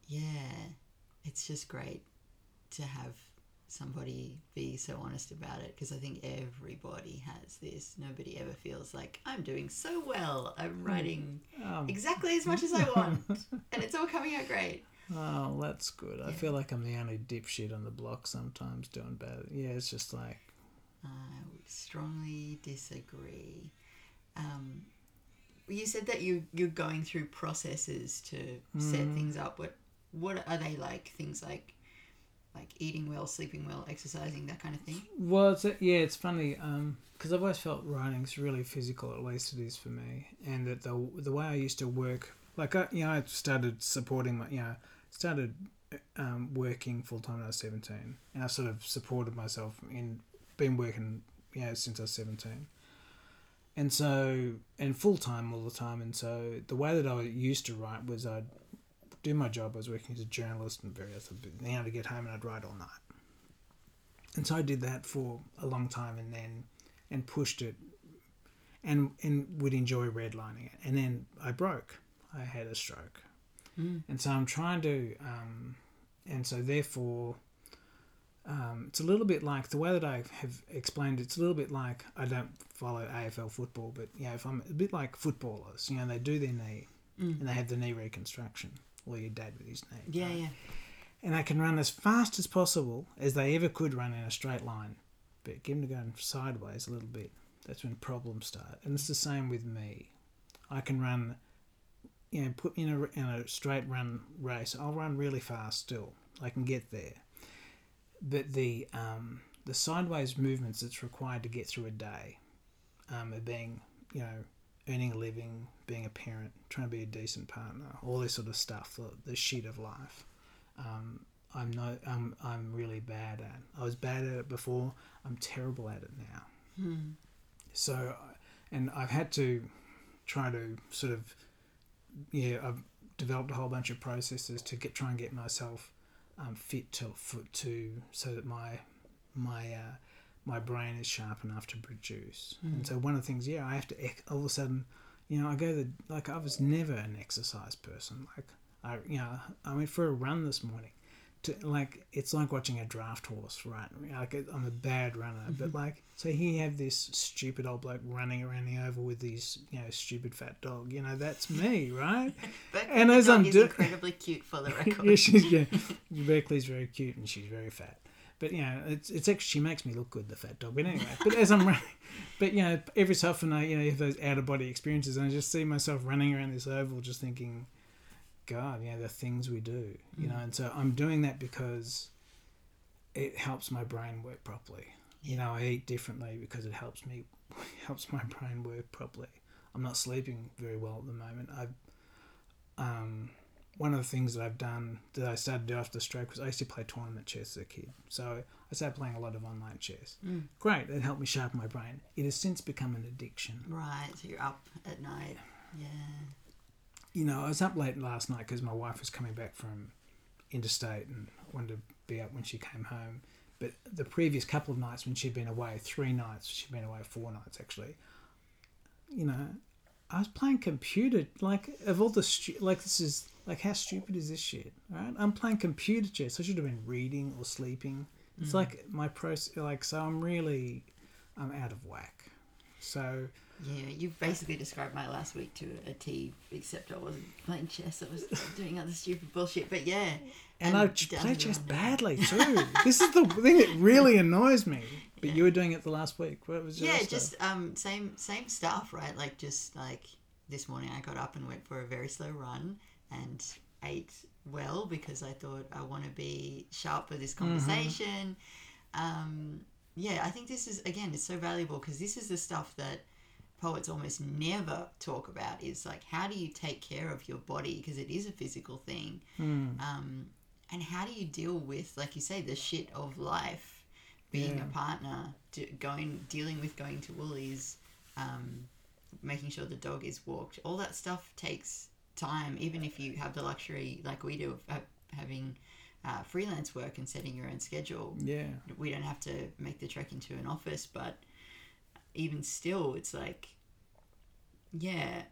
yeah, it's just great to have somebody be so honest about it because I think everybody has this. Nobody ever feels like I'm doing so well. I'm writing um, exactly as much as I want, and it's all coming out great. oh, that's good. I feel like I'm the only dipshit on the block sometimes doing bad. Yeah, it's just like I would strongly disagree. Um, you said that you you're going through processes to set Mm. things up. What what are they like? Things like like eating well, sleeping well, exercising, that kind of thing. Well, it's yeah, it's funny because I've always felt writing's really physical. At least it is for me, and that the the way I used to work, like I, you know, I started supporting my, you know, started um, working full time when I was seventeen, and I sort of supported myself in been working, you know, since I was seventeen. And so, and full time all the time, and so the way that I used to write was I'd do my job. I was working as a journalist and various. Now to get home and I'd write all night and so I did that for a long time, and then and pushed it, and and would enjoy redlining it, and then I broke. I had a stroke, Mm. and so I'm trying to, um, and so therefore, um, it's a little bit like the way that I have explained. It's a little bit like I don't follow AFL football, but you know, if I'm a bit like footballers, you know, they do their knee Mm. and they have the knee reconstruction, or your dad with his knee, Yeah, right? yeah. and I can run as fast as possible as they ever could run in a straight line. But give them to going sideways a little bit. That's when problems start. And it's the same with me. I can run, you know, put me in a, in a straight run race. I'll run really fast still. I can get there. But the um, the sideways movements that's required to get through a day, um, of being, you know, earning a living, being a parent, trying to be a decent partner, all this sort of stuff, the, the shit of life. Um, I'm no, I'm, I'm really bad at. I was bad at it before. I'm terrible at it now. Hmm. So, and I've had to try to sort of, yeah, I've developed a whole bunch of processes to get try and get myself um, fit to for, to so that my my uh, my brain is sharp enough to produce. And hmm. so one of the things, yeah, I have to all of a sudden, you know, I go the like I was never an exercise person. Like I, you know, I went for a run this morning. To, like it's like watching a draft horse run. Like I'm a bad runner, but mm-hmm. like so here you have this stupid old bloke running around the oval with these you know stupid fat dog. You know that's me, right? And as I'm is do- incredibly cute for the record. yeah, she's yeah. Berkeley's very cute and she's very fat. But you know, it's it's actually she makes me look good, the fat dog. But anyway, but as I'm running, but you know, every so often I you know have those out of body experiences, and I just see myself running around this oval, just thinking, God, you know, the things we do, you know, and so I'm doing that because it helps my brain work properly. You know, I eat differently because it helps me helps my brain work properly. I'm not sleeping very well at the moment. I've um, one of the things that I've done that I started to do after the stroke was I used to play tournament chess as a kid. So I started playing a lot of online chess. Mm. Great, it helped me sharpen my brain. It has since become an addiction. Right, so you're up at night. Yeah. You know, I was up late last night because my wife was coming back from interstate and wanted to be up when she came home. But the previous couple of nights when she'd been away, three nights, she'd been away four nights actually. You know, I was playing computer like of all the stu- like this is like how stupid is this shit? Right? I'm playing computer chess. I should have been reading or sleeping. It's like my process. Like so, I'm really I'm out of whack. So Yeah, you've basically described my last week to a T, except I wasn't playing chess. I was doing other stupid bullshit. But yeah. and, I down ch- play chess badly too. this is the thing that really annoys me. But you were doing it the last week. What was your Yeah, stuff? just um, same same stuff, right? Like just like this morning, I got up and went for a very slow run and ate well because I thought I want to be sharp for this conversation. Um, yeah, I think this is again, it's so valuable because this is the stuff that poets almost never talk about. Is like how do you take care of your body because it is a physical thing, um, and how do you deal with, like you say, the shit of life, being Yeah. a partner, going dealing with going to Woolies, um, making sure the dog is walked. All that stuff takes time, even if you have the luxury, like we do, of having uh, freelance work and setting your own schedule. yeah. We don't have to make the trek into an office, but even still, it's like, yeah.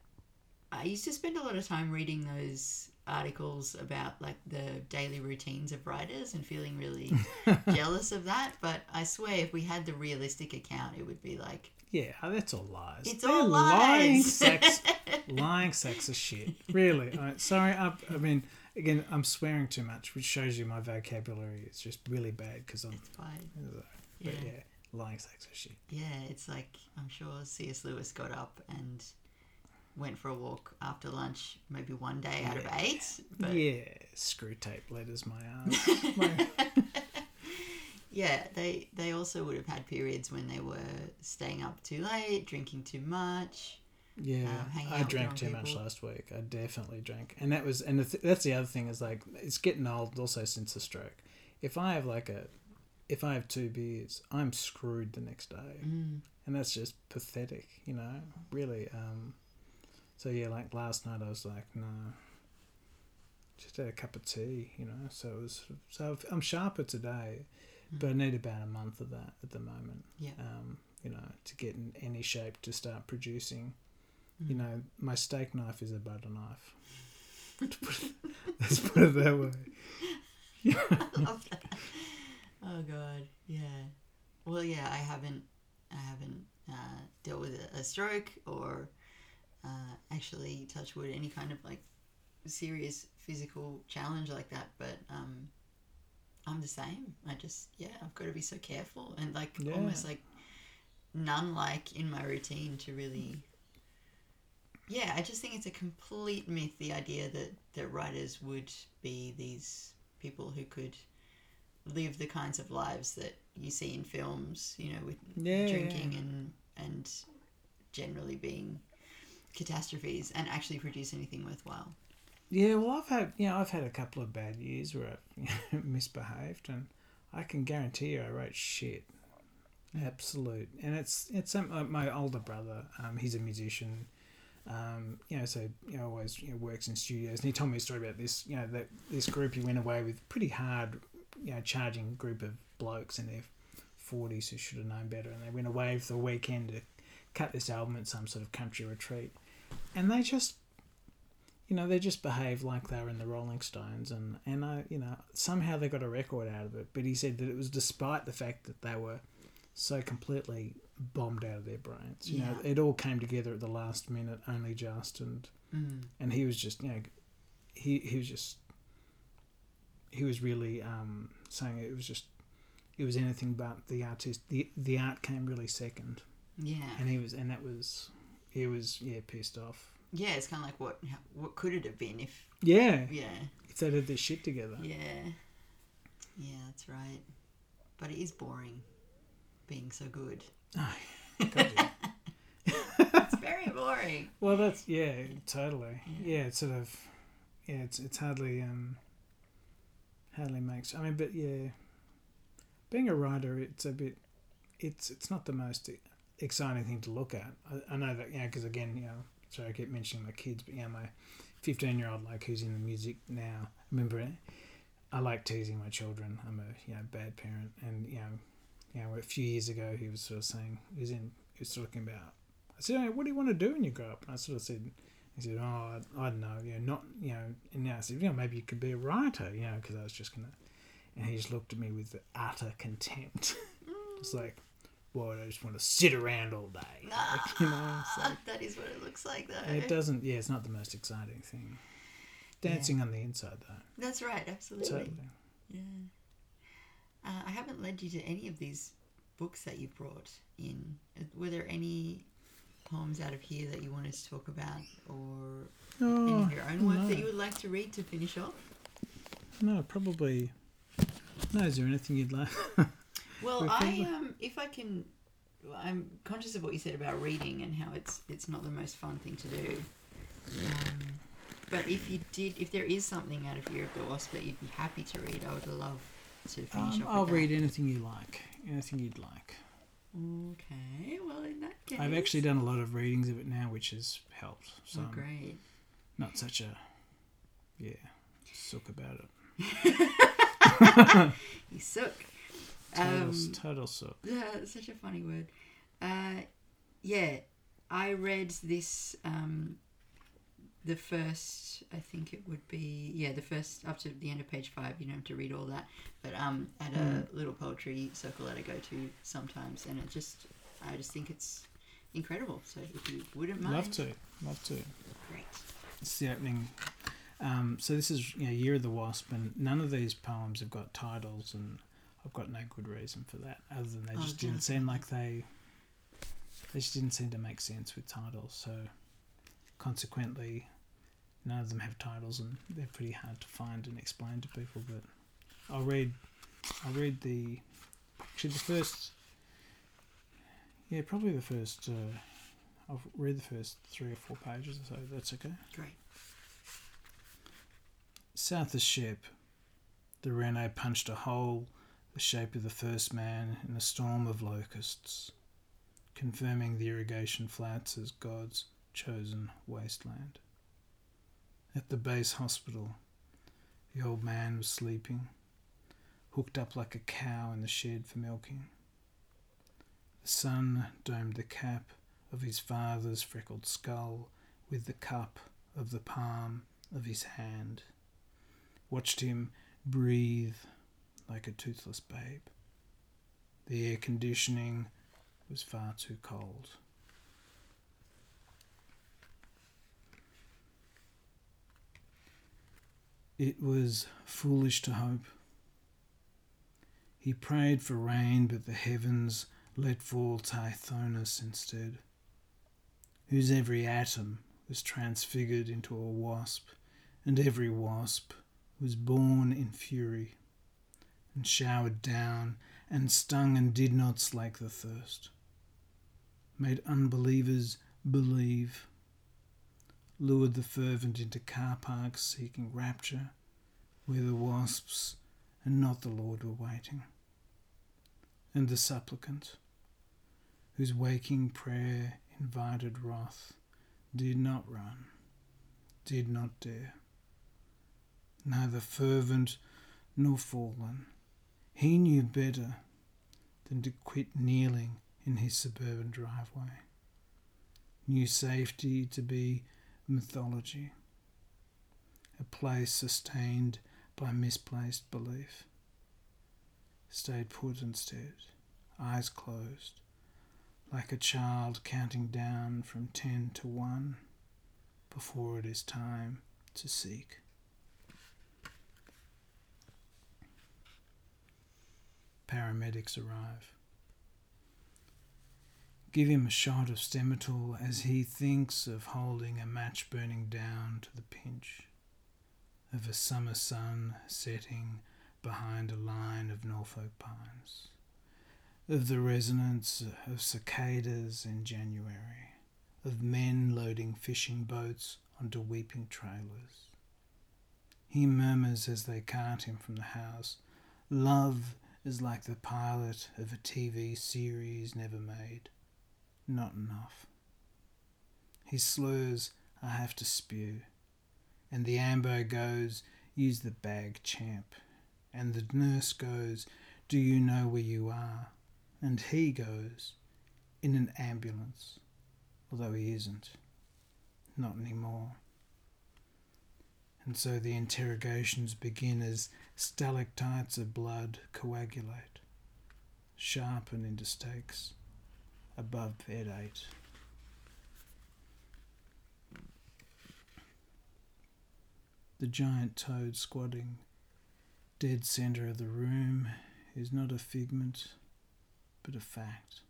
I used to spend a lot of time reading those articles about like the daily routines of writers and feeling really jealous of that. But I swear, if we had the realistic account, it would be like, Yeah, that's all lies. It's They're all Lying lies. lying sacks of shit. Really. I, sorry, I, I mean, again, I'm swearing too much, which shows you my vocabulary is just really bad because I'm. it's fine. But Yeah. yeah, lying sacks of shit. Yeah, it's like I'm sure C.S. Lewis got up and went for a walk after lunch, maybe one day out of eight. But Yeah, Screwtape letters, my ass. My- yeah, they they also would have had periods when they were staying up too late, drinking too much. Yeah, hanging I drank too much last week. I definitely drank, and that was, and the th- that's the other thing is like it's getting old. Also, since the stroke, if I have like a, if I have two beers, I'm screwed the next day, Mm. and that's just pathetic, you know. Really. Um, so yeah, like last night, I was like, no, just had a cup of tea, you know. So it was, so I'm sharper today, but I need about a month of that at the moment Yeah. um, you know, to get in any shape to start producing. You know, my steak knife is a butter knife. Put it- Let's put it that way. I love that. Oh god, yeah. Well, yeah, I haven't, I haven't uh, dealt with a, a stroke or uh, actually touch wood any kind of like serious physical challenge like that. But um, I'm the same. I just yeah, I've got to be so careful and like Yeah. almost like none like in my routine to really. Yeah, I just think it's a complete myth the idea that that writers would be these people who could live the kinds of lives that you see in films, you know, with Yeah, drinking yeah. and and generally being catastrophes and actually produce anything worthwhile. Yeah, well, I've had you know I've had a couple of bad years where I've misbehaved, and I can guarantee you I wrote shit, absolute. And it's it's some like my older brother. Um, he's a musician. Um, you know, so you know, always you know, works in studios, and he told me a story about this. You know, that this group he went away with, pretty hard, you know, charging group of blokes in their forties who should have known better, and they went away for the weekend to cut this album at some sort of country retreat, and they just you know, they just behaved like they were in the Rolling Stones, and and I, you know, somehow they got a record out of it. But he said that it was despite the fact that they were so completely bombed out of their brains. You know, it all came together at the last minute, only just, and Mm. and he was just, you know, he he was just, he was really um, saying it was just, it was anything but the artist. The the art came really second, Yeah. and he was, and that was, he was yeah pissed off. Yeah, it's kind of like what what could it have been if Yeah, yeah if they did this shit together. yeah yeah that's right, but it is boring being so good. It's very boring. Well, that's yeah, totally. Yeah, it's sort of yeah, it's it's hardly um hardly makes. I mean, but yeah, being a writer, it's a bit, it's it's not the most exciting thing to look at. I, I know that yeah, because again, you know, sorry, I keep mentioning my kids, but yeah, my fifteen year old like who's in the music now. Remember, I like teasing my children. I'm a you know bad parent, and you know, you know, a few years ago he was sort of saying he was in he was talking about. I said, "Oh, "What do you want to do when you grow up?" And I sort of said, "He said, oh, I, I don't know, you know, not, you know." And now I said, "You know, maybe you could be a writer, you know," because I was just gonna. And he just looked at me with utter contempt. it's like, "Well, I just want to sit around all day," like, you know. Like, that is what it looks like though. it doesn't. Yeah, it's not the most exciting thing. Dancing on the inside, though. That's right, absolutely. Totally. Yeah. Uh, I haven't led you to any of these books that you've brought in. Uh, Were there any poems out of here that you wanted to talk about, or any Oh, of your own work no. that you would like to read to finish off? no, probably. No, is there anything you'd like? Well, I um, if I can, I'm conscious of what you said about reading and how it's it's not the most fun thing to do. Um, but if you did, if there is something out of Year of the Wasp that you'd be happy to read, I would love to finish Um, off. I'll with that. read anything you like. Anything you'd like. Okay, well in that case, I've actually done a lot of readings of it now, which has helped. So Oh, I'm great. not such a yeah sook about it. You suck. Total, Um, total sook. Yeah, it's such a funny word. Uh, yeah, I read this. Um, the first, I think it would be, yeah, the first up to the end of page five. You don't have to read all that, but um, at a little poetry circle that I go to sometimes, and it just, I just think it's incredible. So if you wouldn't mind, Love to, love to. great. It's the opening. Um, so this is you know, Year of the Wasp, and none of these poems have got titles, and I've got no good reason for that, other than they Oh, just didn't seem like they. They just didn't seem to make sense with titles, so consequently, none of them have titles, and they're pretty hard to find and explain to people. But I'll read. I'll read the. Actually, the first. Yeah, probably the first. Uh, I'll read the first three or four pages or so. That's okay. Great. South of Shep, the Reno punched a hole the shape of the first man in a storm of locusts, confirming the irrigation flats as God's chosen wasteland. At the base hospital, the old man was sleeping, hooked up like a cow in the shed for milking. The sun domed the cap of his father's freckled skull with the cup of the palm of his hand watched him breathe like a toothless babe. The air conditioning was far too cold. It was foolish to hope. He prayed for rain, but the heavens let fall Tithonus instead, whose every atom was transfigured into a wasp, and every wasp was born in fury, and showered down, and stung and did not slake the thirst, made unbelievers believe, lured the fervent into car parks seeking rapture, where the wasps and not the Lord were waiting. And the supplicant, whose waking prayer invited wrath, did not run, did not dare, neither fervent nor fallen. He knew better than to quit kneeling in his suburban driveway, knew safety to be mythology, a place sustained by misplaced belief. Stayed put instead, eyes closed, like a child counting down from ten to one before it is time to seek. Paramedics arrive. Give him a shot of Stemetil as he thinks of holding a match burning down to the pinch of a summer sun setting behind a line of Norfolk pines, of the resonance of cicadas in January, of men loading fishing boats onto weeping trailers. He murmurs as they cart him from the house, Love is like the pilot of a TV series never made. Not enough. He slurs, I have to spew and the ambo goes, Use the bag, champ. And the nurse goes, Do you know where you are? And he goes, In an ambulance, although he isn't. Not anymore. And so the interrogations begin as stalactites of blood coagulate, sharpen into stakes above eight. The giant toad squatting dead centre of the room is not a figment, but a fact.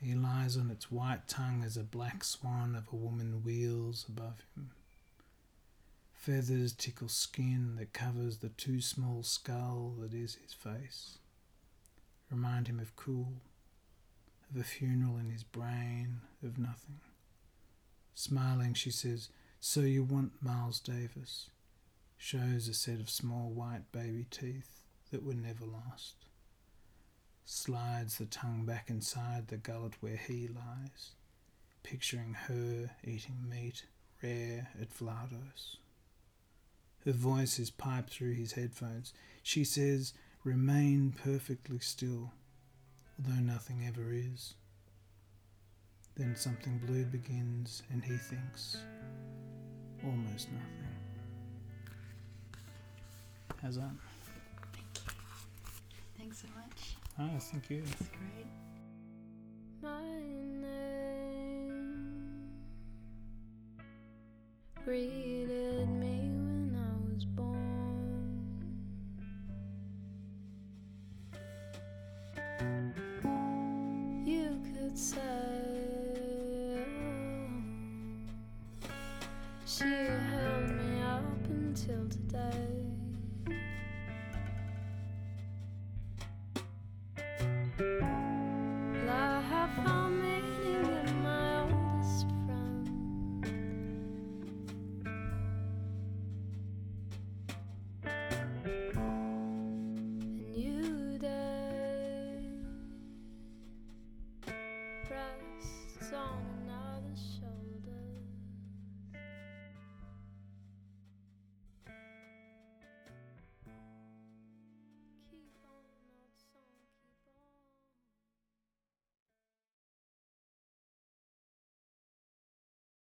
He lies on its white tongue as a black swan of a woman wheels above him. Feathers tickle skin that covers the too small skull that is his face. Remind him of cool, of a funeral in his brain, of nothing. Smiling, she says, so You Want Miles Davis shows a set of small white baby teeth that were never lost. Slides the tongue back inside the gullet where he lies, picturing her eating meat rare at Vlados. Her voice is piped through his headphones. She says, Remain perfectly still, although nothing ever is. Then something blue begins, and he thinks, almost nothing. How's that? Thank you. Thanks so much. Oh, thank you. That's great. My name greeted me Oh, she